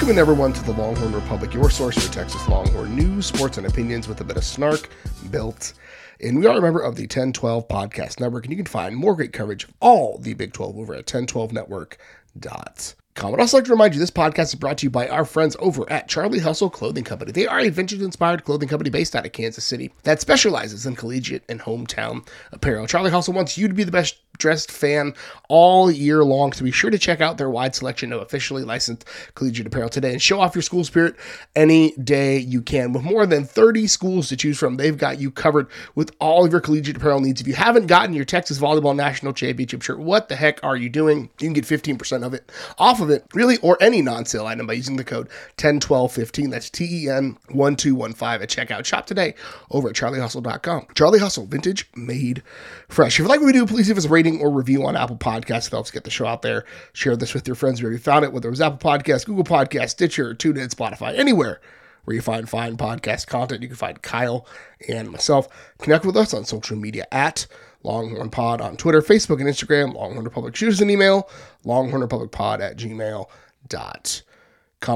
Welcome everyone to the Longhorn Republic, your source for Texas Longhorn news, sports, and opinions with a bit of snark built and we are a member of the 1012 Podcast Network, and you can find more great coverage of all the Big 12 over at 1012network.com. I'd also like to remind you this podcast is brought to you by our friends over at Charlie Hustle Clothing Company. They are a vintage inspired clothing company based out of Kansas City that specializes in collegiate and hometown apparel. Charlie Hustle wants you to be the best dressed fan all year long. So be sure to check out their wide selection of officially licensed collegiate apparel today and show off your school spirit any day you can. With more than 30 schools to choose from, they've got you covered with all of your collegiate apparel needs. If you haven't gotten your Texas Volleyball National Championship shirt, what the heck are you doing? You can get 15% of it off of it, really, or any non sale item by using the code 101215. That's T E N 1215 at checkout. Shop today over at charliehustle.com. Charlie Hustle, vintage made fresh. If you like what we do, please give us a rating rating or review on Apple Podcasts. It helps get the show out there. Share this with your friends where you found it, whether it was Apple Podcasts, Google Podcasts, Stitcher, TuneIn, Spotify, anywhere where you find fine podcast content. You can find Kyle and myself. Connect with us on social media at Longhorn Pod on Twitter, Facebook, and Instagram. Longhorn Republic. Shoot an email, longhornrepublicpod at gmail.com.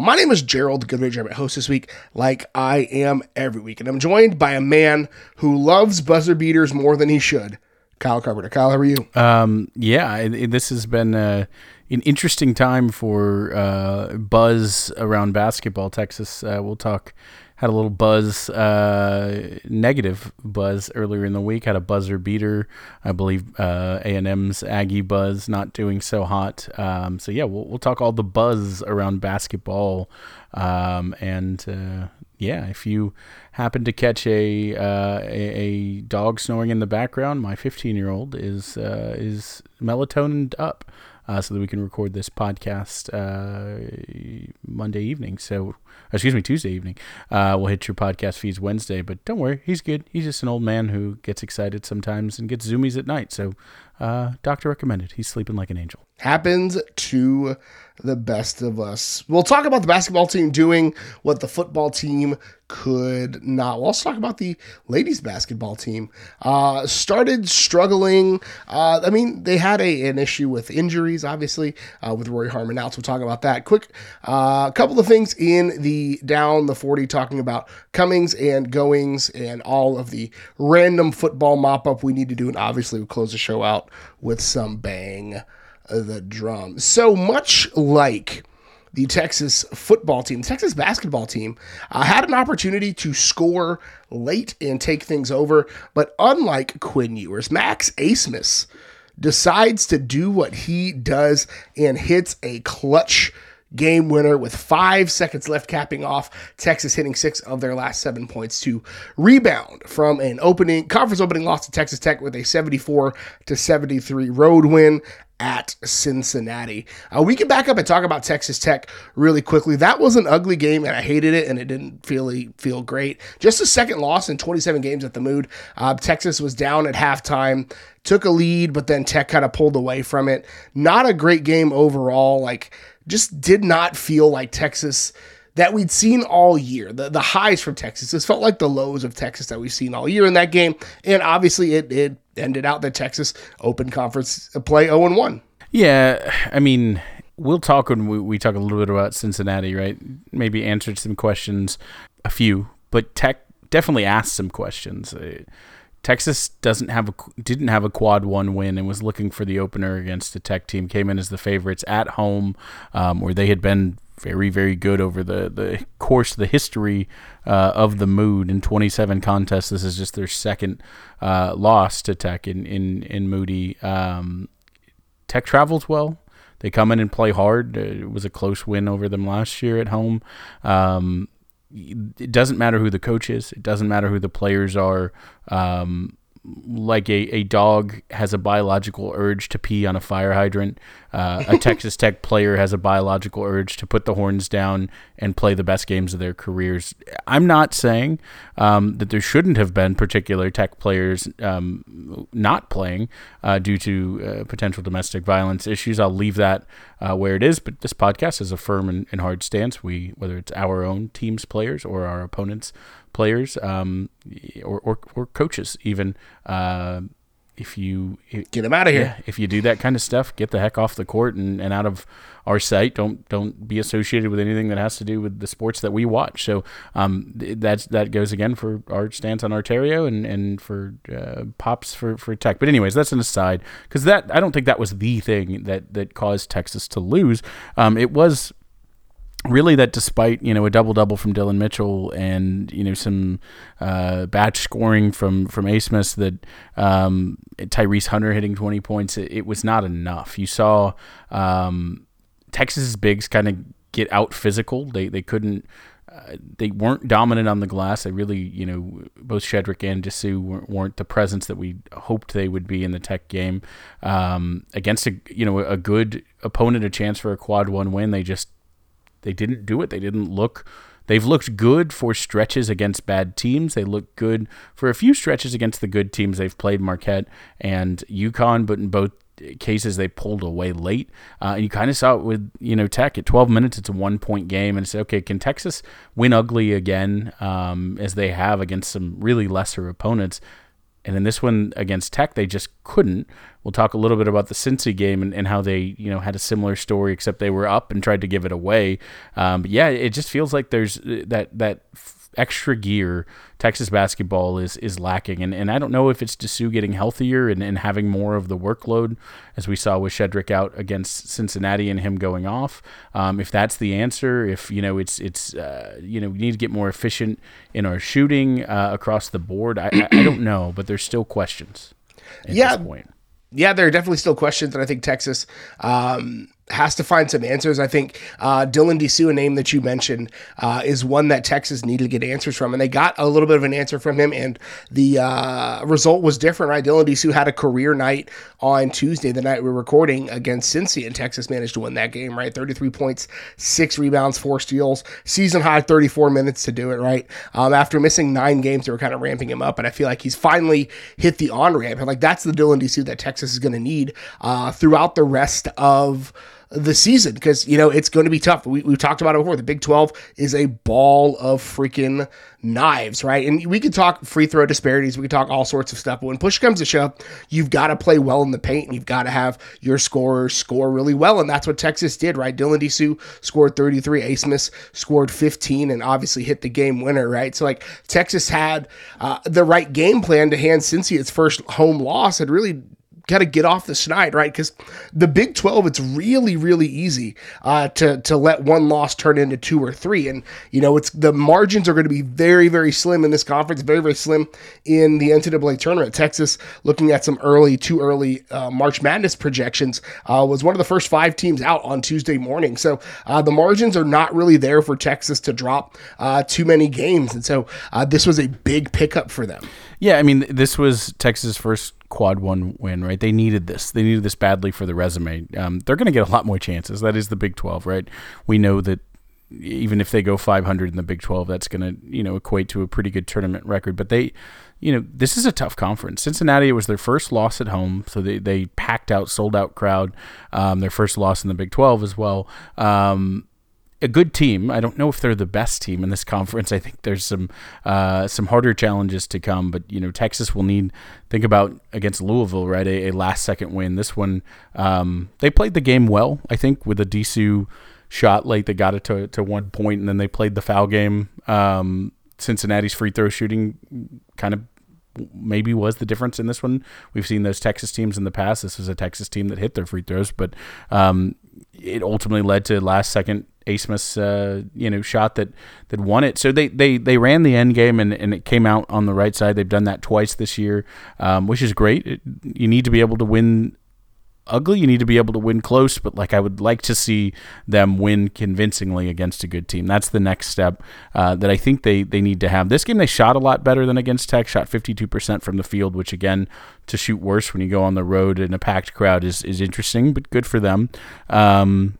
My name is Gerald Goodridge. I'm your host this week, like I am every week. And I'm joined by a man who loves buzzer beaters more than he should. Kyle Carpenter. Kyle, how are you? Um, yeah, this has been uh, an interesting time for uh, buzz around basketball. Texas, uh, we'll talk. Had a little buzz, uh, negative buzz earlier in the week. Had a buzzer beater, I believe. Uh, A and M's Aggie buzz not doing so hot. Um, so yeah, we'll we'll talk all the buzz around basketball, um, and uh, yeah, if you happen to catch a, uh, a, a dog snoring in the background, my 15 year old is uh, is melatonin up. Uh, so that we can record this podcast uh, Monday evening. So, excuse me, Tuesday evening. Uh, we'll hit your podcast feeds Wednesday, but don't worry, he's good. He's just an old man who gets excited sometimes and gets zoomies at night. So, uh, doctor recommended. He's sleeping like an angel. Happens to the best of us. We'll talk about the basketball team doing what the football team could not. We'll also talk about the ladies basketball team. Uh, started struggling. Uh, I mean, they had a, an issue with injuries, obviously, uh, with Rori Harmon out. So we'll talk about that. Quick, a uh, couple of things in the down the 40, talking about comings and goings and all of the random football mop up we need to do. And obviously, we'll close the show out with some bang the drum. So much like the Texas football team, the Texas basketball team, uh, had an opportunity to score late and take things over. But unlike Quinn Ewers, Max Abmas decides to do what he does and hits a clutch game winner with five seconds left, capping off Texas hitting six of their last seven points to rebound from an opening conference opening loss to Texas Tech with a 74 to 73 road win at Cincinnati. Uh, we can back up and talk about Texas Tech really quickly. That was an ugly game, and I hated it, and it didn't really feel great. Just a second loss in 27 games at the Mood. Uh, Texas was down at halftime, took a lead, but then Tech kind of pulled away from it. Not a great game overall. Like, just did not feel like Texas that we'd seen all year. The the highs from Texas. This felt like the lows of Texas that we've seen all year in that game. And obviously it, it ended out the Texas open conference play 0 1. Yeah, I mean, we'll talk when we, we talk a little bit about Cincinnati, right? Maybe answered some questions, a few, but Tech definitely asked some questions. Texas doesn't have a didn't have a quad one win and was looking for the opener against a Tech team. Came in as the favorites at home, um, where they had been very very good over the the course the history uh, of the mood in 27 contests. This is just their second uh, loss to Tech in in in Moody. Um, Tech travels well. They come in and play hard. It was a close win over them last year at home. Um, it doesn't matter who the coach is. It doesn't matter who the players are. Um, like a, a dog has a biological urge to pee on a fire hydrant. Uh, a Texas Tech player has a biological urge to put the horns down and play the best games of their careers. I'm not saying um, that there shouldn't have been particular Tech players um, not playing uh, due to uh, potential domestic violence issues. I'll leave that uh, where it is. But this podcast is a firm and, and hard stance. We whether it's our own team's players or our opponents' players um, or, or, or, coaches even uh, if you get them out of here, yeah, if you do that kind of stuff, get the heck off the court and, and out of our sight. Don't don't be associated with anything that has to do with the sports that we watch. So um, that's that goes again for our stance on Arterio and and for uh, pops for for Tech. But anyways, that's an aside because that I don't think that was the thing that that caused Texas to lose. Um, it was really that despite you know a double double from Dillon Mitchell and you know some uh, batch scoring from from Abmas that um, Tyrese Hunter hitting 20 points it, it was not enough you saw um, Texas's bigs kind of get out physical they they couldn't uh, they weren't dominant on the glass. They really, you know, both Shedrick and Disu weren't, weren't, the presence that we hoped they would be in the Tech game. Um, against a, you know, a good opponent, a chance for a quad one win. They just they didn't do it. They didn't look. They've looked good for stretches against bad teams. They look good for a few stretches against the good teams they've played, Marquette and UConn. But in both cases, they pulled away late. Uh, and you kind of saw it with you know Tech at 12 minutes. It's a one point game, and said, okay, can Texas win ugly again um, as they have against some really lesser opponents? And in this one against Tech, they just couldn't. We'll talk a little bit about the Cincy game and, and how they, you know, had a similar story, except they were up and tried to give it away. Um, but yeah, it just feels like there's uh, that that extra gear Texas basketball is is lacking. And and I don't know if it's Disu getting healthier and, and having more of the workload, as we saw with Shedrick out against Cincinnati and him going off. Um, if that's the answer, if you know it's it's uh, you know we need to get more efficient in our shooting uh, across the board. I, I, I, don't know, but there's still questions. yeah. Yeah, there are definitely still questions, and I think Texas um, has to find some answers. I think uh, Dylan Disu, a name that you mentioned, uh, is one that Texas needed to get answers from, and they got a little bit of an answer from him, and the uh, result was different. Right, Dylan Disu had a career night on Tuesday, the night we are recording against Cincy, and Texas managed to win that game. Right, thirty-three points, six rebounds, four steals, season high, thirty-four minutes to do it. Right, um, after missing nine games, they were kind of ramping him up, and I feel like he's finally hit the on ramp, and like that's the Dylan Disu that Texas is going to need uh, throughout the rest of the season because you know it's going to be tough. We, we've talked about it before. The Big Twelve is a ball of freaking knives, right? And we could talk free throw disparities. We could talk all sorts of stuff. But when push comes to shove, you've got to play well in the paint, and you've got to have your scorers score really well, and that's what Texas did, right? Dylan Disu scored 33, Abmas scored 15, and obviously hit the game winner, right? So like Texas had uh, the right game plan to hand Cincy its first home loss, and really kind of get off the schneid, right? Because the Big 12, it's really, really easy uh, to to let one loss turn into two or three, and you know it's the margins are going to be very, very slim in this conference, very, very slim in the NCAA tournament. Texas, looking at some early, too early uh, March Madness projections, uh, was one of the first five teams out on Tuesday morning. So uh, the margins are not really there for Texas to drop uh, too many games, and so uh, this was a big pickup for them. Yeah, I mean, this was Texas' first quad one win, right? They needed this. They needed this badly for the resume. Um, they're going to get a lot more chances. That is the Big 12, right? We know that even if they go 500 in the Big 12, that's going to, you know, equate to a pretty good tournament record. But they, you know, this is a tough conference. Cincinnati was their first loss at home, so they, they packed out, sold out crowd. Um, their first loss in the Big 12 as well. Um, a good team. I don't know if they're the best team in this conference. I think there's some uh, some harder challenges to come. But you know, Texas will need think about against Louisville, right? A, a last second win. This one, um, they played the game well. I think with a Disu shot late, they got it to to one point, and then they played the foul game. Um, Cincinnati's free throw shooting kind of maybe was the difference in this one. We've seen those Texas teams in the past. This was a Texas team that hit their free throws, but um, it ultimately led to last second Abmas, uh, you know, shot that that won it. So they they they ran the end game and, and it came out on the right side. They've done that twice this year, um, which is great. It, you need to be able to win ugly. You need to be able to win close, but like I would like to see them win convincingly against a good team. That's the next step uh, that I think they they need to have. This game they shot a lot better than against Tech. Shot 52% from the field, which again to shoot worse when you go on the road in a packed crowd is is interesting, but good for them. Um,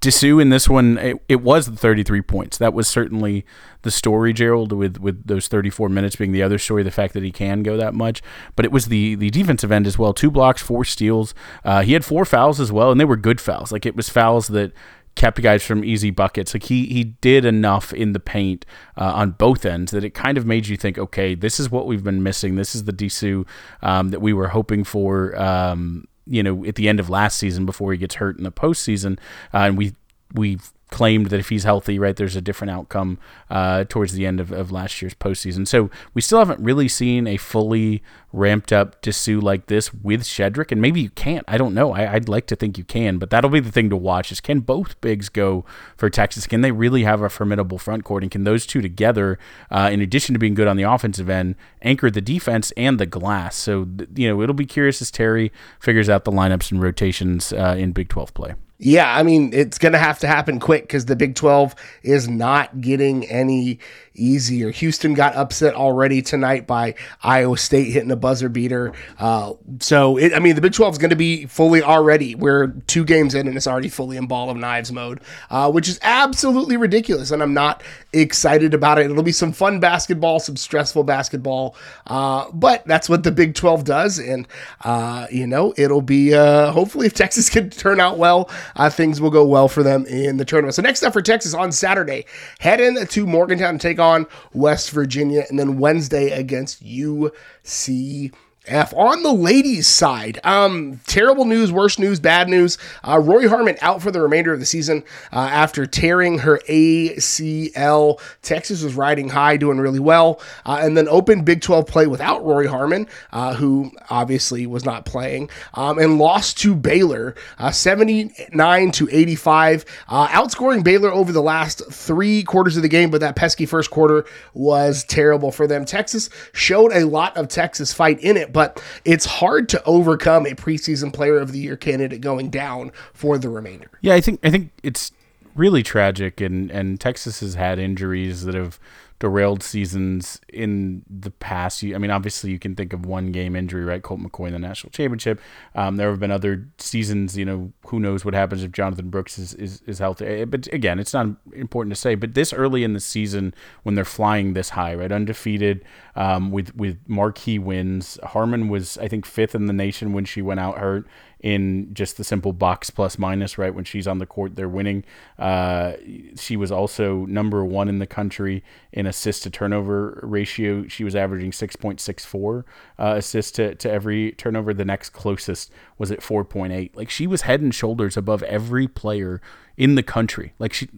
Disu in this one, it, it, was the 33 points. That was certainly the story, Gerald, with, with those 34 minutes being the other story, the fact that he can go that much. But it was the, the defensive end as well. Two blocks, four steals. Uh, he had four fouls as well, and they were good fouls. Like it was fouls that kept guys from easy buckets. Like he he did enough in the paint uh, on both ends that it kind of made you think, okay, this is what we've been missing. This is the Disu um, that we were hoping for. Um, you know, at the end of last season before he gets hurt in the postseason, uh, and we we claimed that if he's healthy, right, there's a different outcome uh, towards the end of, of last year's postseason. So we still haven't really seen a fully ramped up Disu like this with Shedrick, and maybe you can't. I don't know. I, would like to think you can, but that'll be the thing to watch: is can both bigs go for Texas? Can they really have a formidable front court, and can those two together, uh, in addition to being good on the offensive end, anchor the defense and the glass? So you know, it'll be curious as Terry figures out the lineups and rotations uh, in Big Twelve play. Yeah, I mean, it's going to have to happen quick because the Big 12 is not getting any easier. Houston got upset already tonight by Iowa State hitting a buzzer beater. Uh, so, it, I mean, the Big 12 is going to be fully already. We're two games in and it's already fully in ball of knives mode, uh, which is absolutely ridiculous. And I'm not excited about it. It'll be some fun basketball, some stressful basketball. Uh, but that's what the Big 12 does. And, uh, you know, it'll be uh, hopefully if Texas can turn out well, uh, things will go well for them in the tournament. So, next up for Texas on Saturday, head in to Morgantown to take on West Virginia, and then Wednesday against UC F. On the ladies' side, um, terrible news, worst news, bad news. Uh, Rori Harmon out for the remainder of the season uh, after tearing her ACL. Texas was riding high, doing really well, uh, and then opened Big 12 play without Rori Harmon, uh, who obviously was not playing, um, and lost to Baylor uh, 79 to 85, uh, outscoring Baylor over the last three quarters of the game, but that pesky first quarter was terrible for them. Texas showed a lot of Texas fight in it but it's hard to overcome a preseason player of the year candidate going down for the remainder. Yeah, I think I think it's really tragic and and Texas has had injuries that have derailed seasons in the past. I mean, obviously, you can think of one game injury, right? Colt McCoy in the national championship. Um, there have been other seasons. You know, who knows what happens if Jonathan Brooks is, is, is healthy? Eh, but again, it's not important to say. But this early in the season, when they're flying this high, right, undefeated, um, with with marquee wins. Harmon was, I think, fifth in the nation when she went out hurt in just the simple box plus minus, right? When she's on the court, they're winning. Uh, she was also number one in the country in assist to turnover ratio. She was averaging 6.64 uh, assists to, to every turnover. The next closest was at 4.8. Like she was head and shoulders above every player in the country. Like she,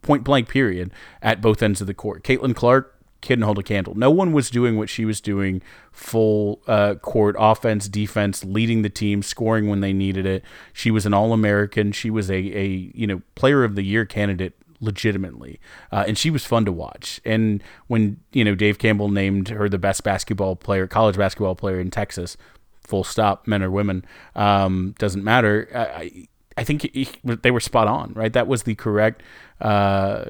point blank period, at both ends of the court. Caitlin Clark, couldn't hold a candle. No one was doing what she was doing full uh, court offense, defense, leading the team, scoring when they needed it. She was an All American. She was a, a you know player of the year candidate legitimately, uh, and she was fun to watch. And when you know Dave Campbell named her the best basketball player, college basketball player in Texas, full stop, men or women, um, doesn't matter. I, I think he, they were spot on, right? That was the correct. Uh,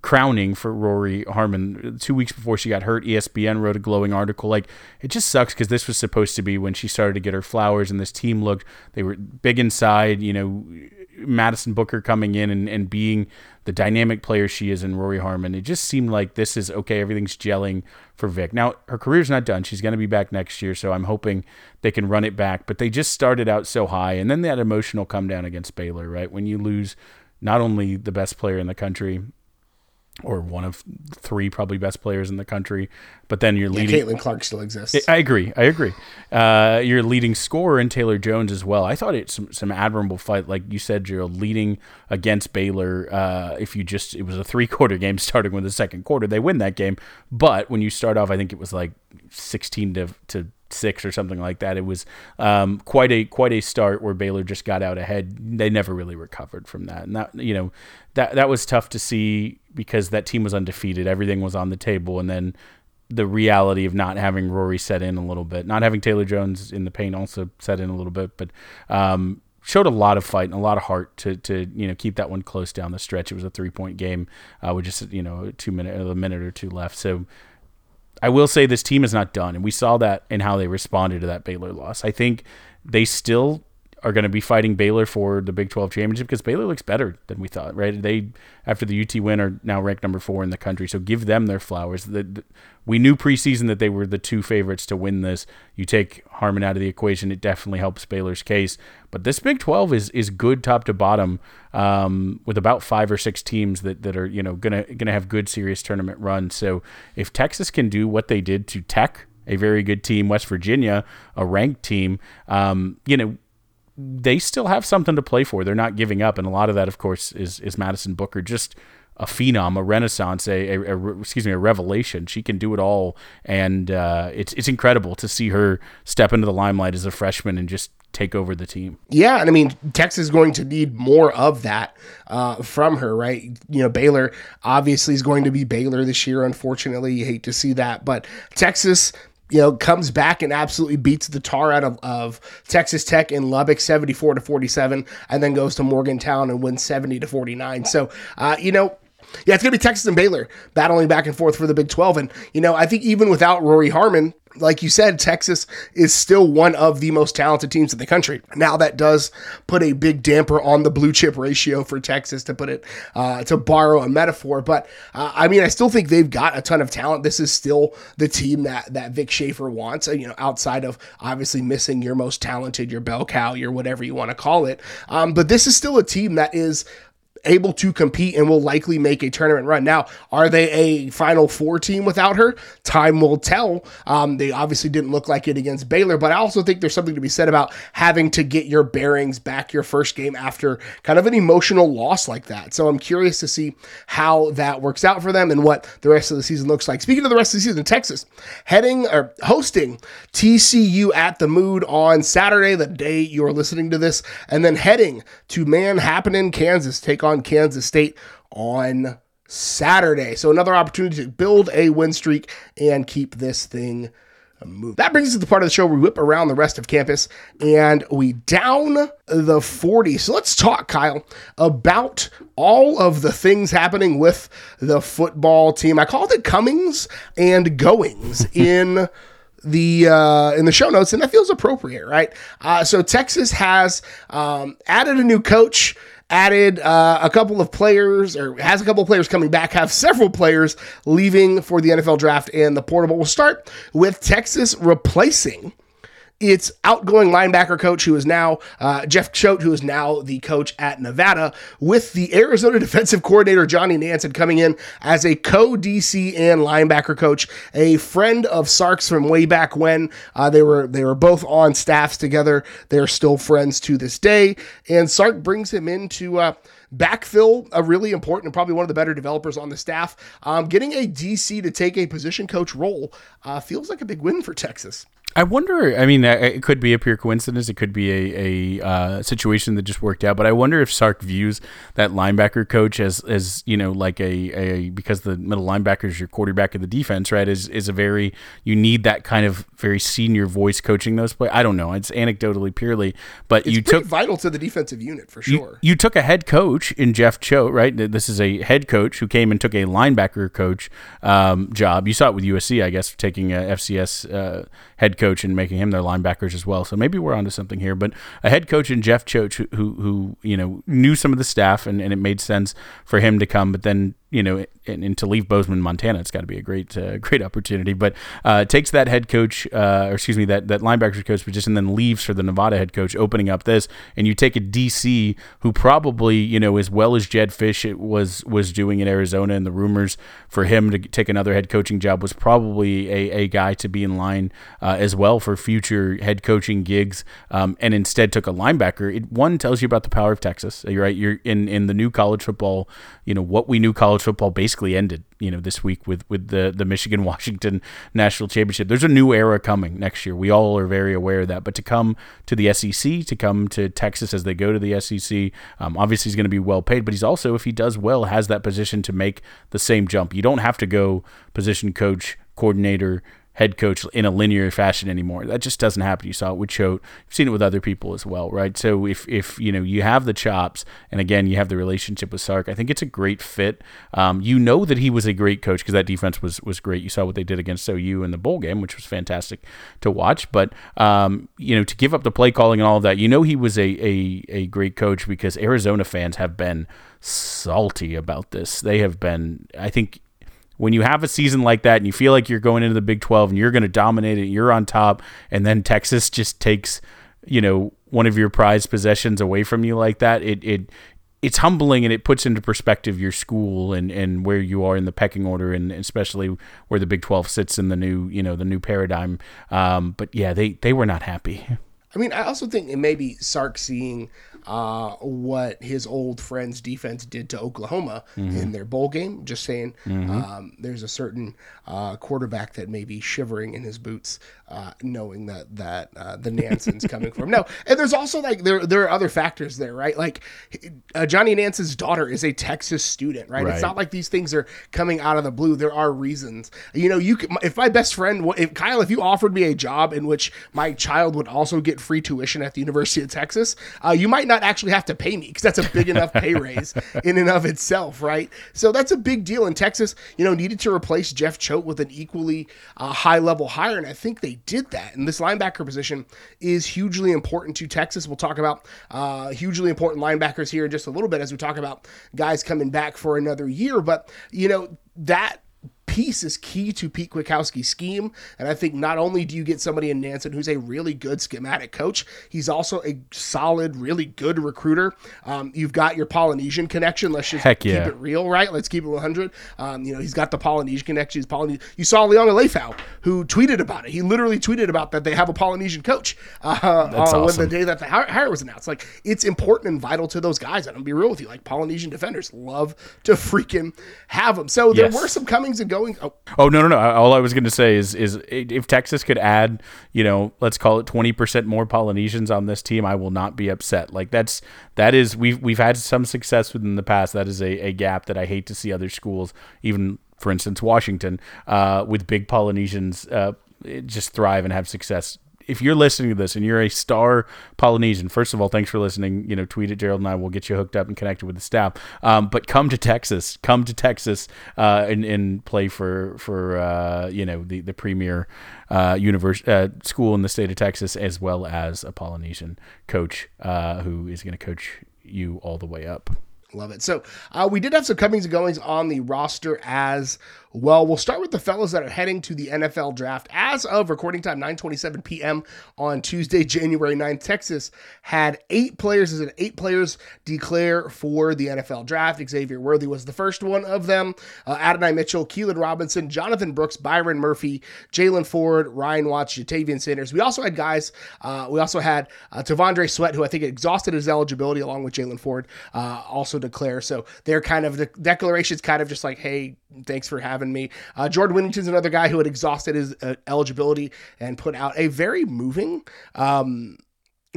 crowning for Rori Harmon. Two weeks before she got hurt, ESPN wrote a glowing article. Like, it just sucks because this was supposed to be when she started to get her flowers, and this team looked, they were big inside, you know, Madison Booker coming in and, and being the dynamic player she is in Rori Harmon. It just seemed like this is okay, everything's gelling for Vic. Now, her career's not done. She's going to be back next year, so I'm hoping they can run it back. But they just started out so high, and then that emotional come down against Baylor, right? When you lose not only the best player in the country, or one of three probably best players in the country. But then you're leading. Yeah, Caitlin Clark still exists. I agree. I agree. Uh, you're leading scorer in Taylor Jones as well. I thought it's some, some admirable fight, like you said, Gerald, leading against Baylor. Uh, if you just it was a three quarter game starting with the second quarter, they win that game. But when you start off, I think it was like sixteen to to six or something like that. It was um, quite a quite a start where Baylor just got out ahead. They never really recovered from that, and that you know that that was tough to see because that team was undefeated. Everything was on the table, and then the reality of not having Rori set in a little bit, not having Taylor Jones in the paint also set in a little bit, but. Um, showed a lot of fight and a lot of heart to, to you know keep that one close down the stretch. It was a three point game uh, with just you know two minute a minute or two left. So I will say this team is not done, and we saw that in how they responded to that Baylor loss. I think they still are going to be fighting Baylor for the Big 12 championship because Baylor looks better than we thought, right? They, after the UT win, are now ranked number four in the country. So give them their flowers. The, we knew preseason that they were the two favorites to win this. You take Harmon out of the equation, it definitely helps Baylor's case. But this Big 12 is is good top to bottom, um, with about five or six teams that, that are you know gonna gonna have good serious tournament runs. So if Texas can do what they did to Tech, a very good team, West Virginia, a ranked team, um, you know they still have something to play for. They're not giving up, and a lot of that, of course, is is Madison Booker just a phenom, a renaissance, a, a, a, excuse me, a revelation. She can do it all, and uh, it's it's incredible to see her step into the limelight as a freshman and just take over the team. Yeah, and I mean Texas is going to need more of that uh, from her, right? You know, Baylor obviously is going to be Baylor this year. Unfortunately, you hate to see that, but Texas you know, comes back and absolutely beats the tar out of, of Texas Tech in Lubbock, 74 to 47, and then goes to Morgantown and wins 70 to 49. So, uh, you know, yeah, it's going to be Texas and Baylor battling back and forth for the Big 12. And, you know, I think even without Rori Harmon, like you said, Texas is still one of the most talented teams in the country. Now that does put a big damper on the blue chip ratio for Texas, to put it uh, to borrow a metaphor. But uh, I mean, I still think they've got a ton of talent. This is still the team that that Vic Schaefer wants. Uh, you know, outside of obviously missing your most talented, your bell cow, your whatever you want to call it. Um, but this is still a team that is able to compete and will likely make a tournament run. Now, are they a Final Four team without her? Time will tell. Um, they obviously didn't look like it against Baylor, but I also think there's something to be said about having to get your bearings back your first game after kind of an emotional loss like that. So I'm curious to see how that works out for them and what the rest of the season looks like. Speaking of the rest of the season, Texas heading or hosting TCU at the Mood on Saturday, the day you're listening to this, and then heading to Manhappening, Kansas, take on Kansas State on Saturday. So another opportunity to build a win streak and keep this thing moving. That brings us to the part of the show where we whip around the rest of campus and we down the 40. So let's talk, Kyle, about all of the things happening with the football team. I called it comings and goings in the uh, in the show notes, and that feels appropriate, right? Uh, so Texas has um, added a new coach added uh, a couple of players, or has a couple of players coming back, have several players leaving for the NFL draft and the portal. We'll start with Texas replacing its outgoing linebacker coach, who is now uh, Jeff Choate, who is now the coach at Nevada, with the Arizona defensive coordinator Johnny Nansen coming in as a co DC and linebacker coach, a friend of Sark's from way back when uh, they were they were both on staffs together. They're still friends to this day, and Sark brings him in to. Uh, backfill a really important and probably one of the better developers on the staff. Um, getting a DC to take a position coach role uh, feels like a big win for Texas. I wonder. I mean, it could be a pure coincidence. It could be a, a uh, situation that just worked out. But I wonder if Sark views that linebacker coach as as you know like a, a because the middle linebacker is your quarterback of the defense, right? Is is a very you need that kind of very senior voice coaching those play. I don't know. It's anecdotally purely, but it's you took vital to the defensive unit for sure. You, you, took a head coach in Jeff Choate, right? This is a head coach who came and took a linebacker coach um, job. You saw it with USC, I guess, taking a FCS uh, head coach and making him their linebackers as well. So maybe we're onto something here. But a head coach in Jeff Choate who, who, who you know knew some of the staff and, and it made sense for him to come, but then you know, and, and, to leave Bozeman, Montana, it's got to be a great, uh, great opportunity. But uh, takes that head coach, uh, or excuse me, that that linebacker coach position, then leaves for the Nevada head coach, opening up this. And you take a DC who probably, you know, as well as Jedd Fisch was was doing in Arizona, and the rumors for him to take another head coaching job was probably a, a guy to be in line uh, as well for future head coaching gigs. Um, and instead took a linebacker. It one tells you about the power of Texas. Right. You're in in the new college football. You know what we knew college college football basically ended, you know, this week with with the the Michigan Washington national championship. There's a new era coming next year. We all are very aware of that. But to come to the SEC, to come to Texas as they go to the SEC, um, obviously he's going to be well paid. But he's also, if he does well, has that position to make the same jump. You don't have to go position coach, coordinator, head coach in a linear fashion anymore. That just doesn't happen. You saw it with Choate. You've seen it with other people as well, right? So if if you know you have the chops, and again you have the relationship with Sark, I think it's a great fit. Um, you know that he was a great coach because that defense was was great. You saw what they did against OU in the bowl game, which was fantastic to watch. But um, you know to give up the play calling and all of that, you know he was a a, a great coach because Arizona fans have been salty about this. They have been, I think, when you have a season like that and you feel like you're going into the Big 12 and you're going to dominate it, you're on top, and then Texas just takes, you know, one of your prized possessions away from you like that, it it it's humbling and it puts into perspective your school and, and where you are in the pecking order and especially where the Big 12 sits in the new, you know, the new paradigm. Um, but yeah, they, they were not happy. I mean, I also think it may be Sark seeing uh, what his old friend's defense did to Oklahoma mm-hmm. in their bowl game. Just saying, mm-hmm. um, there's a certain uh, quarterback that may be shivering in his boots, uh, knowing that that uh, the Nansen's coming from. No, and there's also like there there are other factors there, right? Like uh, Johnny Nansen's daughter is a Texas student, right? right? It's not like these things are coming out of the blue. There are reasons. You know, you could, if my best friend, if Kyle, if you offered me a job in which my child would also get free tuition at the University of Texas, uh, you might not actually have to pay me because that's a big enough pay raise in and of itself, right? So that's a big deal. in Texas, you know, needed to replace Jeff Choate with an equally uh, high level hire, and I think they did that. And this linebacker position is hugely important to Texas. We'll talk about uh, hugely important linebackers here in just a little bit as we talk about guys coming back for another year. But you know that piece is key to Pete Kwiatkowski's scheme. And I think not only do you get somebody in Nansen who's a really good schematic coach, he's also a solid, really good recruiter. Um, you've got your Polynesian connection. Let's just Heck yeah. keep it real, right? Let's keep it 100. Um, you know, he's got the Polynesian connection. He's you saw Liona Lefau, who tweeted about it. He literally tweeted about that they have a Polynesian coach uh, That's uh, awesome. when the day that the hire was announced. Like, it's important and vital to those guys. And I'm going to be real with you. Like, Polynesian defenders love to freaking have them. So there yes. were some comings and goings going. Oh. oh no no no! All I was going to say is is if Texas could add, you know, let's call it twenty percent more Polynesians on this team, I will not be upset. Like that's that is we've we've had some success within the past. That is a, a gap that I hate to see other schools, even for instance Washington, uh, with big Polynesians. Uh, just thrive and have success if you're listening to this and you're a star Polynesian, first of all, thanks for listening. You know, tweet at Gerald and I. We'll get you hooked up and connected with the staff. Um, but come to Texas, come to Texas uh, and, and play for for uh, you know the the premier uh, uh, school in the state of Texas, as well as a Polynesian coach uh, who is going to coach you all the way up. Love it. So uh, we did have some comings and goings on the roster as well, we'll start with the fellows that are heading to the NFL draft. As of recording time, 9:27 p.m. on Tuesday, January 9th, Texas had eight players. Is it eight players declare for the NFL draft? Xavier Worthy was the first one of them. Uh, Adonai Mitchell, Keilan Robinson, Jonathan Brooks, Byron Murphy, Jaylan Ford, Ryan Watts, Ja'Tavion Sanders. We also had guys. Uh, we also had uh, T'Vondre Sweat, who I think exhausted his eligibility along with Jaylan Ford, uh, declare. So they're kind of the declarations, kind of just like, hey, thanks for having me. Uh, Jordan Whittington's another guy who had exhausted his uh, eligibility and put out a very moving um,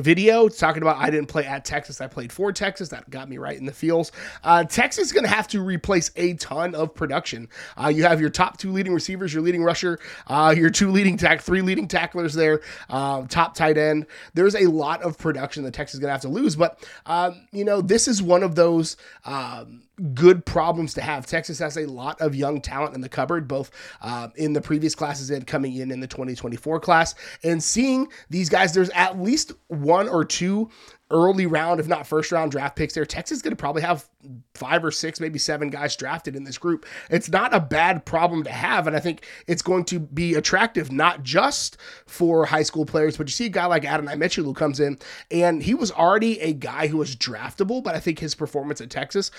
video talking about I didn't play at Texas, I played for Texas. That got me right in the feels. Uh, Texas is going to have to replace a ton of production. Uh, you have your top two leading receivers, your leading rusher, uh, your two leading tack, three leading tacklers there, uh, top tight end. There's a lot of production that Texas is going to have to lose, but um, you know this is one of those. Um, good problems to have. Texas has a lot of young talent in the cupboard, both uh, in the previous classes and coming in in the 2024 class. And seeing these guys, there's at least one or two early round, if not first round draft picks there. Texas is going to probably have five or six, maybe seven guys drafted in this group. It's not a bad problem to have. And I think it's going to be attractive, not just for high school players, but you see a guy like Adonai Mitchell who comes in and he was already a guy who was draftable, but I think his performance at Texas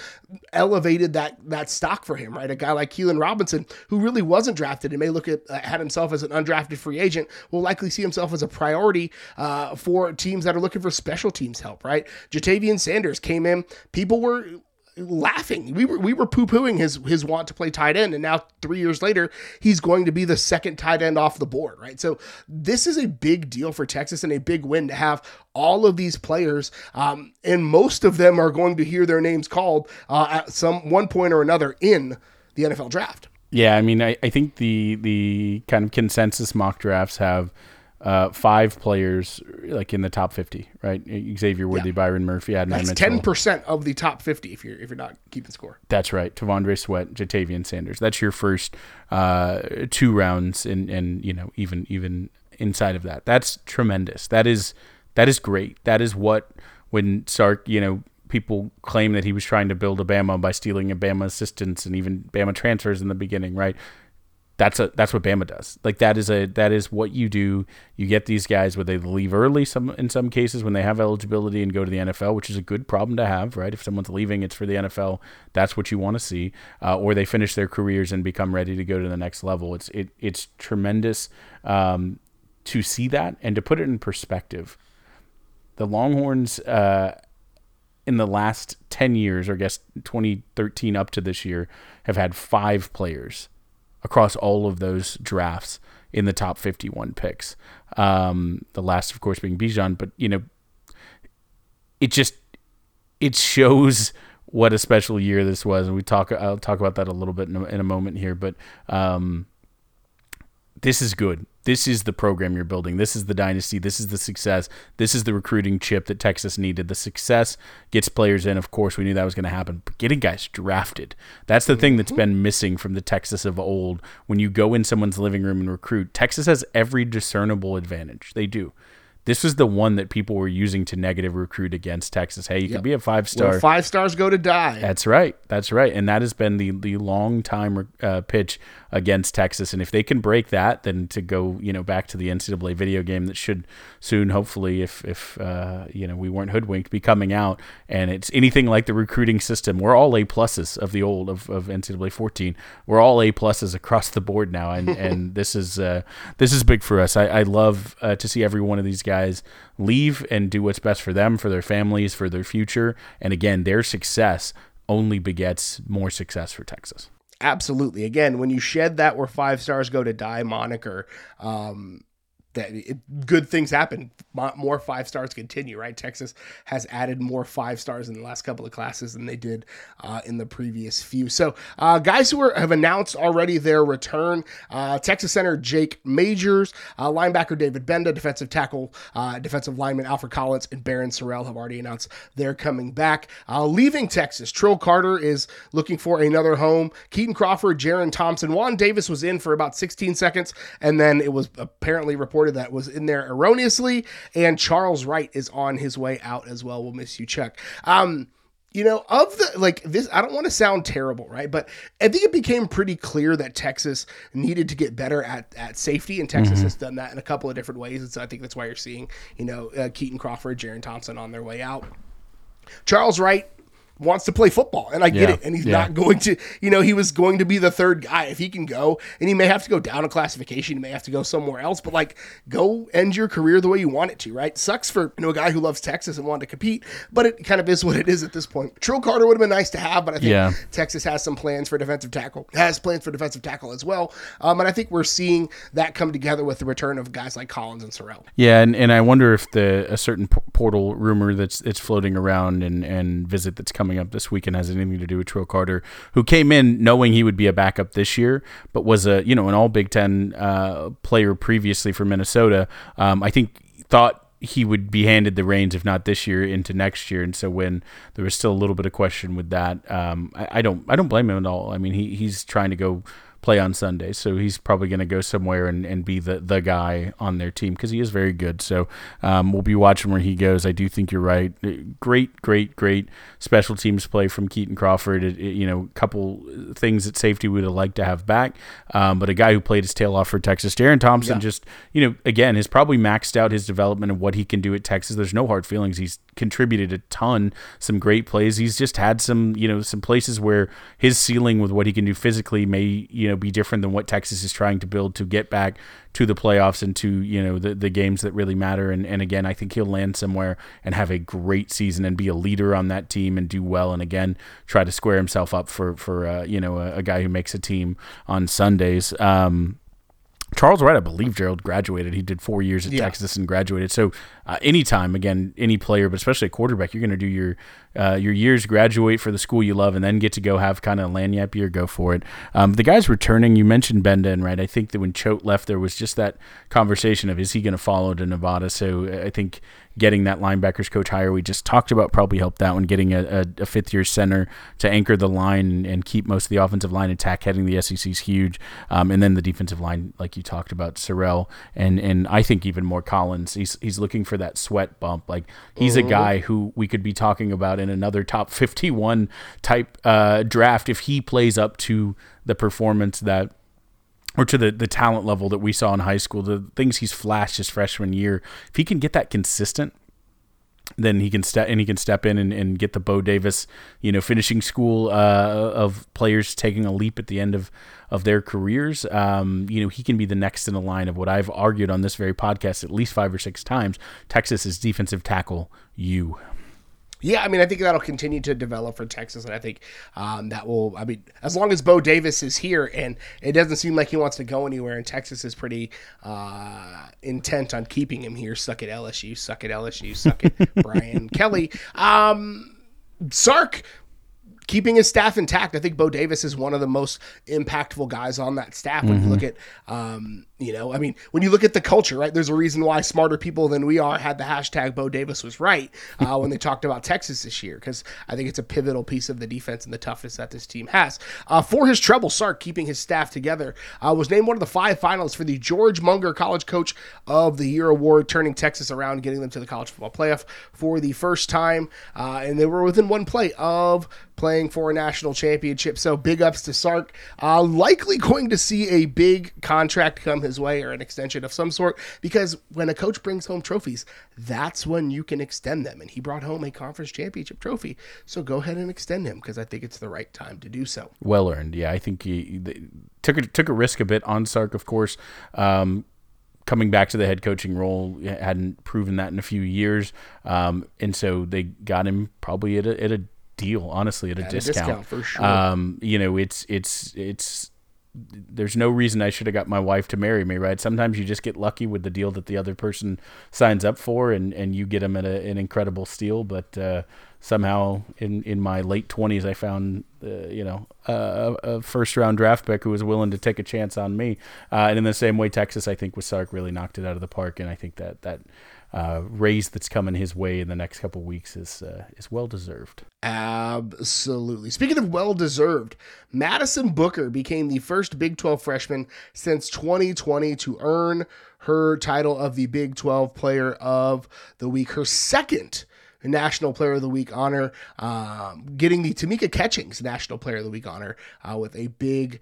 elevated that, that stock for him, right? A guy like Keilan Robinson, who really wasn't drafted and may look at, uh, had himself as an undrafted free agent, will likely see himself as a priority uh, for teams that are looking for special teams help, right? Ja'Tavion Sanders came in. People were laughing. We were we were poo pooing his his want to play tight end, and now three years later, he's going to be the second tight end off the board, right? So this is a big deal for Texas and a big win to have all of these players, um, and most of them are going to hear their names called uh, at some one point or another in the NFL draft. Yeah, I mean, I, I think the the kind of consensus mock drafts have uh, five players like in the top fifty, right? Xavier Worthy, yeah. Byron Murphy, Adonai That's ten percent of the top fifty if you're if you're not keeping score. That's right. T'Vondre Sweat, Ja'Tavion Sanders. That's your first uh, two rounds, and and you know even even inside of that, that's tremendous. That is that is great. That is what when Sark, you know, people claim that he was trying to build a Bama by stealing a Bama assistants and even Bama transfers in the beginning, right? That's a that's what Bama does. Like that is a that is what you do. You get these guys where they leave early some in some cases when they have eligibility and go to the NFL, which is a good problem to have, right? If someone's leaving, it's for the NFL. That's what you want to see. Uh, or they finish their careers and become ready to go to the next level. It's it it's tremendous um, to see that and to put it in perspective. The Longhorns. Uh, in the last 10 years, or I guess 2013 up to this year, have had five players across all of those drafts in the top 51 picks. Um, the last, of course, being Bijan, but you know, it just it shows what a special year this was, and we talk. I'll talk about that a little bit in a, in a moment here, but um, this is good this is the program you're building. This is the dynasty. This is the success. This is the recruiting chip that Texas needed. The success gets players in. Of course, we knew that was going to happen. But getting guys drafted, that's the thing that's mm-hmm. been missing from the Texas of old. When you go in someone's living room and recruit, Texas has every discernible advantage. They do. This was the one that people were using to negative recruit against Texas. Hey, you yep. could be a five star. Well, five stars go to die. That's right. That's right. And that has been the the long time uh, pitch against Texas. And if they can break that, then to go you know back to the NCAA video game that should soon, hopefully, if if uh, you know we weren't hoodwinked, be coming out. And it's anything like the recruiting system. We're all A pluses of the old of, of NCAA 14. We're all A pluses across the board now. And and this is uh, this is big for us. I, I love uh, to see every one of these guys guys leave and do what's best for them, for their families, for their future. And again, their success only begets more success for Texas. Absolutely. Again, when you shed that where five stars go to die moniker, um, that it, good things happen. More five stars continue, right? Texas has added more five stars in the last couple of classes than they did uh, in the previous few. So, uh, guys who are, have announced already their return uh, Texas center Jake Majors, uh, linebacker David Gbenda, defensive tackle, uh, defensive lineman Alfred Collins, and Barryn Sorrell have already announced they're coming back. Uh, leaving Texas, Trill Carter is looking for another home. Kitan Crawford, Jerrin Thompson, Juan Davis was in for about 16 seconds, and then it was apparently reported reported that was in there erroneously. And Charles Wright is on his way out as well. We'll miss you, Chuck. Um, you know, of the like this, I don't want to sound terrible, right? But I think it became pretty clear that Texas needed to get better at, at safety, and Texas mm-hmm. has done that in a couple of different ways. And so I think that's why you're seeing, you know, uh, Kitan Crawford, Jerrin Thompson on their way out. Charles Wright, wants to play football, and I get yeah. it. And he's yeah. not going to, you know, he was going to be the third guy if he can go, and he may have to go down a classification, he may have to go somewhere else, but like go end your career the way you want it to, right? Sucks for you know a guy who loves Texas and wanted to compete, but it kind of is what it is at this point. Trill Carter would have been nice to have, but I think yeah. Texas has some plans for defensive tackle, has plans for defensive tackle as well, um, and I think we're seeing that come together with the return of guys like Collins and Sorrell. Yeah, and, and I wonder if the a certain portal rumor that's it's floating around and and visit that's coming up this weekend has anything to do with Trill Carter, who came in knowing he would be a backup this year, but was a you know an All Big Ten uh, player previously for Minnesota. Um, I think thought he would be handed the reins, if not this year, into next year. And so when there was still a little bit of question with that, um, I, I, don't I don't blame him at all. I mean, he he's trying to go play on Sunday. So he's probably going to go somewhere and, and be the, the guy on their team because he is very good. So um, we'll be watching where he goes. I do think you're right. Great, great, great special teams play from Kitan Crawford. It, it, you know, a couple things at safety we would have liked to have back. Um, but a guy who played his tail off for Texas, Jerrin Thompson, yeah. just, you know, again, has probably maxed out his development and what he can do at Texas. There's no hard feelings. He's contributed a ton, some great plays. He's just had some, you know, some places where his ceiling with what he can do physically may, you know, be different than what Texas is trying to build to get back to the playoffs and to, you know, the, the games that really matter. And, and again, I think he'll land somewhere and have a great season and be a leader on that team and do well. And again, try to square himself up for, for, uh, you know, a, a, guy who makes a team on Sundays. Um, Charles Wright, I believe Gerald graduated. He did four years at yeah. Texas and graduated. So uh, anytime again any player but especially a quarterback you're going to do your uh, your years graduate for the school you love and then get to go have kind of a lagniappe year go for it um, the guys returning you mentioned Gbenda right I think that when Choate left there was just that conversation of is he going to follow to Nevada so I think getting that linebackers coach hire we just talked about probably helped that one. Getting a, a, a fifth year center to anchor the line and, keep most of the offensive line intact heading the SEC is huge. Um, and then the defensive line, like you talked about, Sorrell and and I think even more Collins. He's he's looking for that sweat bump. Like he's mm-hmm. a guy who we could be talking about in another top fifty one type uh, draft if he plays up to the performance that or to the, the talent level that we saw in high school, the things he's flashed his freshman year, if he can get that consistent, then he can step and he can step in and, and get the Bo Davis, you know, finishing school uh, of players taking a leap at the end of of their careers. Um, you know, he can be the next in the line of what I've argued on this very podcast at least five or six times. Texas is defensive tackle you. Yeah, I mean, I think that'll continue to develop for Texas, and I think um, that will. I mean, as long as Bo Davis is here, and it doesn't seem like he wants to go anywhere, and Texas is pretty uh, intent on keeping him here. Suck at LSU, suck at LSU, suck at Brian Kelly. Um, Sark keeping his staff intact. I think Bo Davis is one of the most impactful guys on that staff. When mm-hmm. you look at, um, you know, I mean, when you look at the culture, right? There's a reason why smarter people than we are had the hashtag Bo Davis was right uh, when they talked about Texas this year, because I think it's a pivotal piece of the defense and the toughness that this team has. Uh, for his trouble, Sark keeping his staff together uh, was named one of the five finalists for the George Munger College Coach of the Year award, turning Texas around, getting them to the college football playoff for the first time, uh, and they were within one play of playing for a national championship. So big ups to Sark. Uh, likely going to see a big contract come his way or an extension of some sort because when a coach brings home trophies, that's when you can extend them. And he brought home a conference championship trophy. So go ahead and extend him because I think it's the right time to do so. Well earned. Yeah, I think he, took a, took a risk a bit on Sark, of course. Um, coming back to the head coaching role hadn't proven that in a few years um, and so they got him probably at a, at a deal, honestly, at a, at discount. a discount. for sure. Um, you know, it's it's it's there's no reason I should have got my wife to marry me, right? Sometimes you just get lucky with the deal that the other person signs up for, and, and you get them at a, an incredible steal. But uh, somehow, in, in my late twenties, I found uh, you know a, a, first round draft pick who was willing to take a chance on me. Uh, and in the same way, Texas, I think with Sark really knocked it out of the park, and I think that that uh, raise that's coming his way in the next couple weeks is uh, is well deserved. Absolutely. Speaking of well deserved, Madison Booker became the first Big 12 freshman since 2020 to earn her title of the Big 12 Player of the Week, her second National Player of the Week honor, um, getting the Tamika Catchings National Player of the Week honor uh, with a big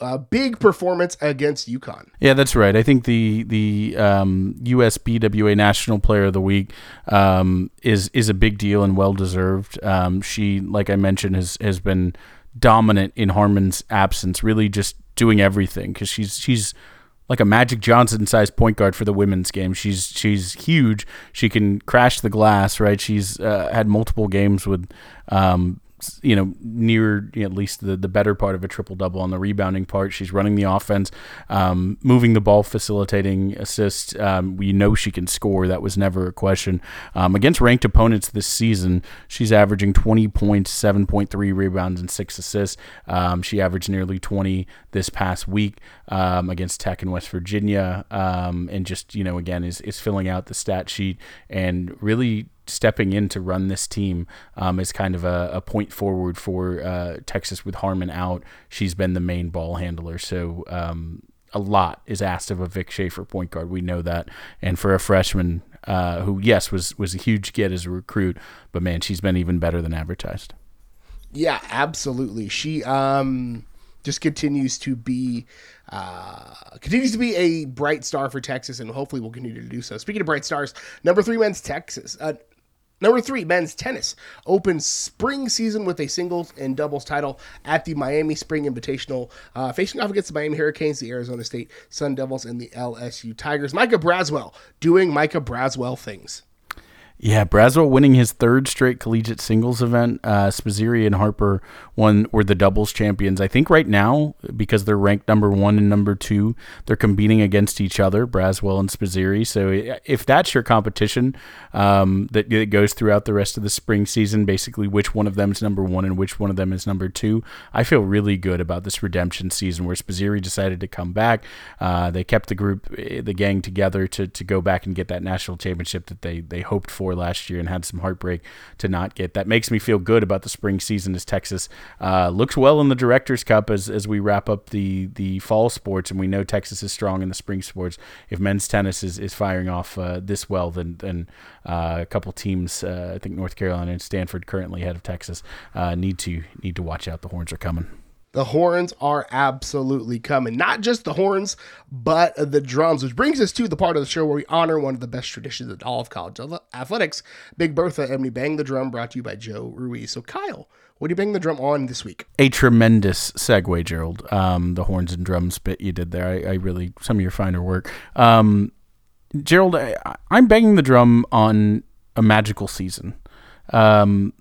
a big performance against UConn. Yeah, that's right. I think the the um, USBWA National Player of the Week um, is is a big deal and well deserved. Um, she, like I mentioned, has has been dominant in Harmon's absence, really just doing everything because she's she's like a Magic Johnson sized point guard for the women's game. She's she's huge. She can crash the glass, right? She's uh, had multiple games with um, you know, near at least the, the better part of a triple double on the rebounding part. She's running the offense, um, moving the ball, facilitating assists. Um, we know she can score. That was never a question. Um, against ranked opponents this season, she's averaging 20 points, 7.3 rebounds, and six assists. Um, she averaged nearly 20 this past week um, against Tech in West Virginia, um, and just you know again is is filling out the stat sheet and really stepping in to run this team um, is kind of a, a point forward for uh, Texas with Harmon out. She's been the main ball handler, so um, a lot is asked of a Vic Schaefer point guard. We know that, and for a freshman uh, who, yes, was was a huge get as a recruit, but man, she's been even better than advertised. Yeah, absolutely. She um, just continues to be uh, continues to be a bright star for Texas, and hopefully will continue to do so. Speaking of bright stars, number three men's Texas, uh, Number three, men's tennis opens spring season with a singles and doubles title at the Miami Spring Invitational, uh, facing off against the Miami Hurricanes, the Arizona State Sun Devils, and the LSU Tigers. Micah Braswell doing Micah Braswell things. Yeah, Braswell winning his third straight collegiate singles event. Uh, Spizzirri and Harper won were the doubles champions. I think right now because they're ranked number one and number two, they're competing against each other, Braswell and Spizzirri. So if that's your competition um, that, that goes throughout the rest of the spring season, basically which one of them is number one and which one of them is number two, I feel really good about this redemption season where Spizzirri decided to come back. Uh, they kept the group, eh, the gang together to to go back and get that national championship that they they hoped for last year and had some heartbreak to not get. That makes me feel good about the spring season as Texas uh, looks well in the Directors Cup as, as we wrap up the, the fall sports, and we know Texas is strong in the spring sports. If men's tennis is, is firing off uh, this well, then, then uh, a couple teams, uh, I think North Carolina and Stanford currently ahead of Texas, uh, need to need to watch out. The horns are coming. The horns are absolutely coming. Not just the horns, but the drums, which brings us to the part of the show where we honor one of the best traditions in all of college athletics, Big Bertha, and we bang the drum brought to you by Joe Ruiz. So, Kyle, what are you banging the drum on this week? A tremendous segue, Gerald. Um, the horns and drums bit you did there. I, I really, some of your finer work. Um, Gerald, I, am banging the drum on a magical season. Um,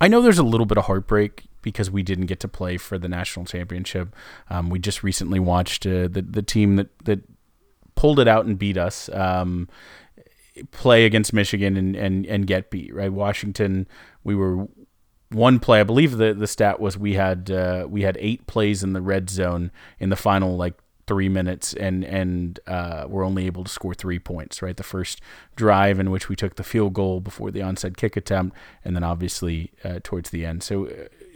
I know there's a little bit of heartbreak because we didn't get to play for the national championship. Um, we just recently watched uh, the the team that that pulled it out and beat us um, play against Michigan and, and and get beat. Right, Washington. We were one play. I believe the the stat was we had uh, we had eight plays in the red zone in the final like three minutes and and uh, we're only able to score three points right the first drive in which we took the field goal before the onside kick attempt and then obviously uh, towards the end so uh,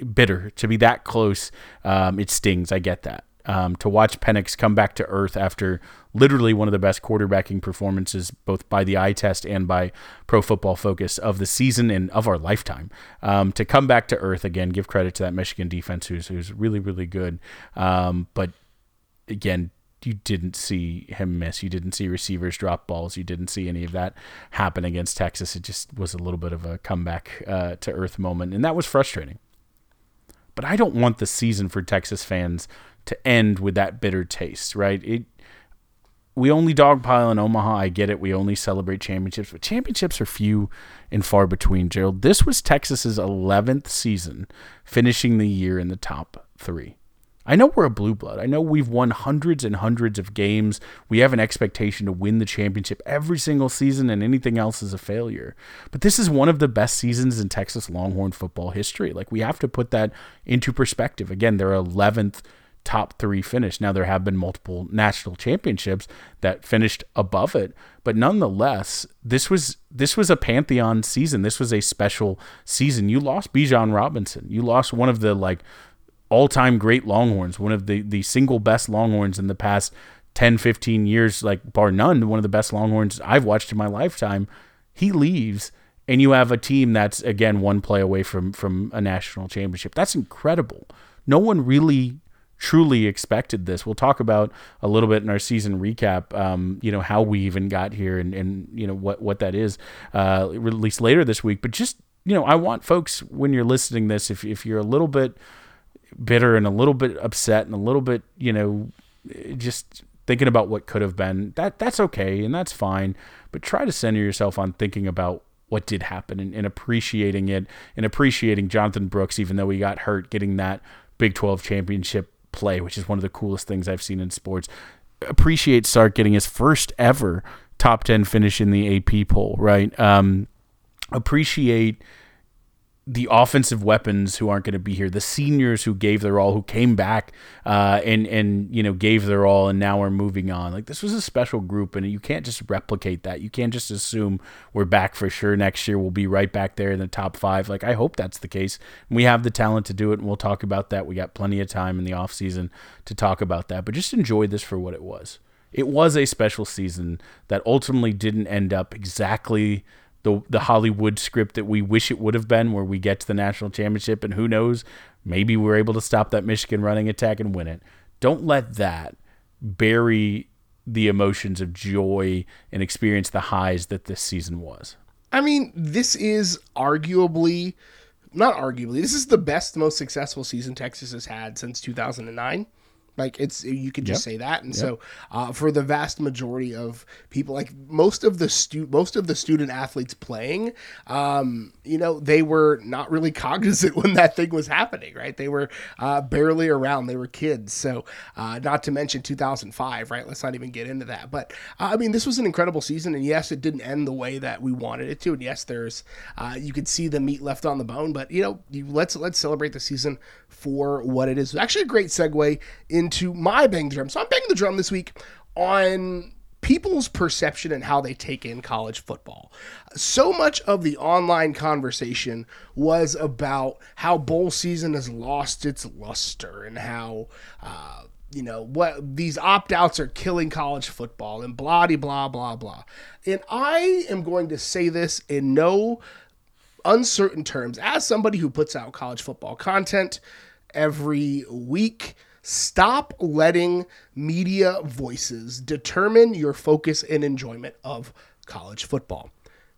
bitter to be that close um, it stings i get that um, to watch Penix come back to earth after literally one of the best quarterbacking performances, both by the eye test and by Pro Football Focus of the season and of our lifetime. Um, to come back to earth again, give credit to that Michigan defense, who's who's really really good. Um, but again, you didn't see him miss. You didn't see receivers drop balls. You didn't see any of that happen against Texas. It just was a little bit of a comeback uh, to earth moment, and that was frustrating. But I don't want the season for Texas fans to end with that bitter taste, right? It we only dogpile in Omaha. I get it. We only celebrate championships, but championships are few and far between, Gerald. This was Texas's 11th season, finishing the year in the top three. I know we're a blue blood. I know we've won hundreds and hundreds of games. We have an expectation to win the championship every single season, and anything else is a failure. But this is one of the best seasons in Texas Longhorn football history. Like, we have to put that into perspective. Again, they're 11th top three finish. Now there have been multiple national championships that finished above it, but nonetheless, this was this was a pantheon season. This was a special season. You lost Bijan Robinson. You lost one of the like all-time great Longhorns, one of the the single best Longhorns in the past 10, 15 years, like bar none, one of the best Longhorns I've watched in my lifetime. He leaves and you have a team that's again one play away from from a national championship. That's incredible. No one really truly expected this. We'll talk about a little bit in our season recap, um, you know, how we even got here and, and you know, what, what that is, uh, released later this week. But just, you know, I want folks, when you're listening this, if, if you're a little bit bitter and a little bit upset and a little bit, you know, just thinking about what could have been, that that's okay and that's fine. But try to center yourself on thinking about what did happen and, and appreciating it and appreciating Jonathan Brooks, even though he got hurt, getting that Big 12 championship play, which is one of the coolest things I've seen in sports. Appreciate Sark getting his first ever top 10 finish in the AP poll, right? Um, appreciate the offensive weapons who aren't going to be here, the seniors who gave their all, who came back uh, and and you know gave their all, and now are moving on. Like this was a special group, and you can't just replicate that. You can't just assume we're back for sure next year. We'll be right back there in the top five. Like I hope that's the case. We have the talent to do it, and we'll talk about that. We got plenty of time in the off season to talk about that. But just enjoy this for what it was. It was a special season that ultimately didn't end up exactly the the Hollywood script that we wish it would have been, where we get to the national championship, and who knows, maybe we're able to stop that Michigan running attack and win it. Don't let that bury the emotions of joy and experience the highs that this season was. I mean, this is arguably, not arguably, this is the best, most successful season Texas has had since 2009 Like it's you could just yep. say that, and yep. so uh, for the vast majority of people, like most of the stu- most of the student athletes playing, um, you know, they were not really cognizant when that thing was happening, right? They were uh, barely around. They were kids. So uh, not to mention 2005, right? Let's not even get into that. But uh, I mean, this was an incredible season, and yes, it didn't end the way that we wanted it to, and yes, there's uh, you could see the meat left on the bone, but you know, you, let's let's celebrate the season for what it is. Actually, a great segue into my bang the drum. So I'm banging the drum this week on people's perception and how they take in college football. So much of the online conversation was about how bowl season has lost its luster and how, uh, you know, what these opt outs are killing college football and blah, blah, blah, blah. And I am going to say this in no uncertain terms as somebody who puts out college football content every week Stop letting media voices determine your focus and enjoyment of college football.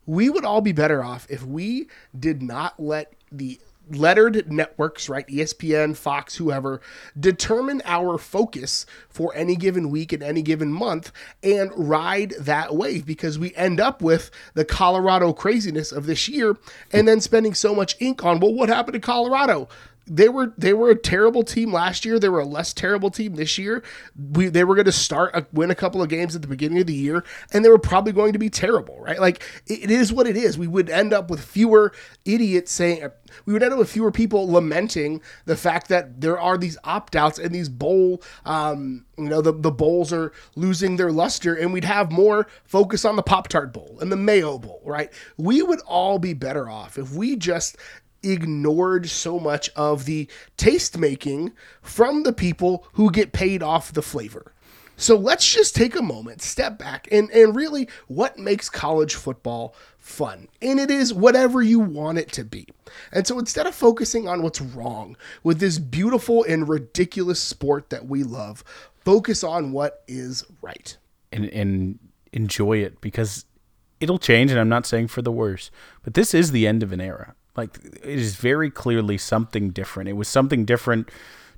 We would all be better off if we did not let the lettered networks, right? ESPN, Fox, whoever, determine our focus for any given week and any given month and ride that wave because we end up with the Colorado craziness of this year and then spending so much ink on, well, what happened to Colorado? They were they were a terrible team last year. They were a less terrible team this year. We they were going to start a, win a couple of games at the beginning of the year, and they were probably going to be terrible, right? Like it, it is what it is. We would end up with fewer idiots saying. We would end up with fewer people lamenting the fact that there are these opt outs and these bowl, um, you know, the, the bowls are losing their luster, and we'd have more focus on the Pop Tart Bowl and the Mayo Bowl, right? We would all be better off if we just ignored so much of the taste making from the people who get paid off the flavor. So let's just take a moment, step back, and, and really what makes college football fun? And it is whatever you want it to be. And so instead of focusing on what's wrong with this beautiful and ridiculous sport that we love, focus on what is right. And, and enjoy it because it'll change. And I'm not saying for the worse, but this is the end of an era. Like it is very clearly something different. It was something different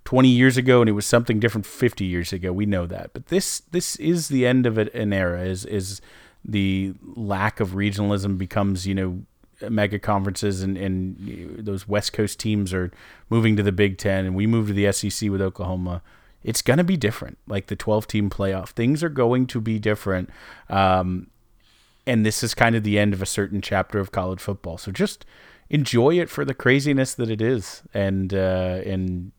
20 years ago and it was something different 50 years ago. We know that. But this this is the end of an era is is the lack of regionalism becomes, you know, mega conferences and, and those West Coast teams are moving to the Big Ten and we move to the SEC with Oklahoma. It's going to be different. Like the 12 team playoff, things are going to be different. Um, and this is kind of the end of a certain chapter of college football. So just enjoy it for the craziness that it is, and uh, and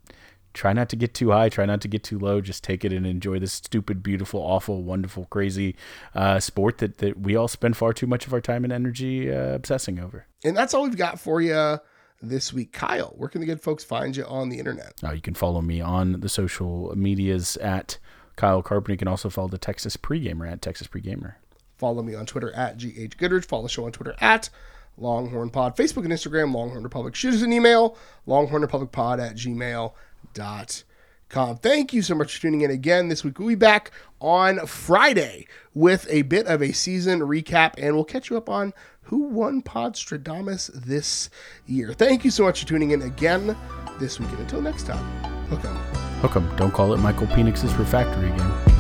try not to get too high, try not to get too low. Just take it and enjoy this stupid, beautiful, awful, wonderful, crazy uh, sport that that we all spend far too much of our time and energy uh, obsessing over. And that's all we've got for you this week. Kyle, where can the good folks find you on the internet? Uh, you can follow me on the social medias at Kyle Carpenter. You can also follow the Texas Pregamer at Texas Pregamer. Follow me on Twitter at GH Goodrich. Follow the show on Twitter at Longhorn Pod. Facebook and Instagram, Longhorn Republic. Shoot us an email, longhornrepublicpod at gmail.com. Thank you so much for tuning in again this week. We'll be back on Friday with a bit of a season recap, and we'll catch you up on who won Podstradamus this year. Thank you so much for tuning in again this week, and until next time, hook 'em. Hook 'em. Don't call it Michael Penix's refactory again.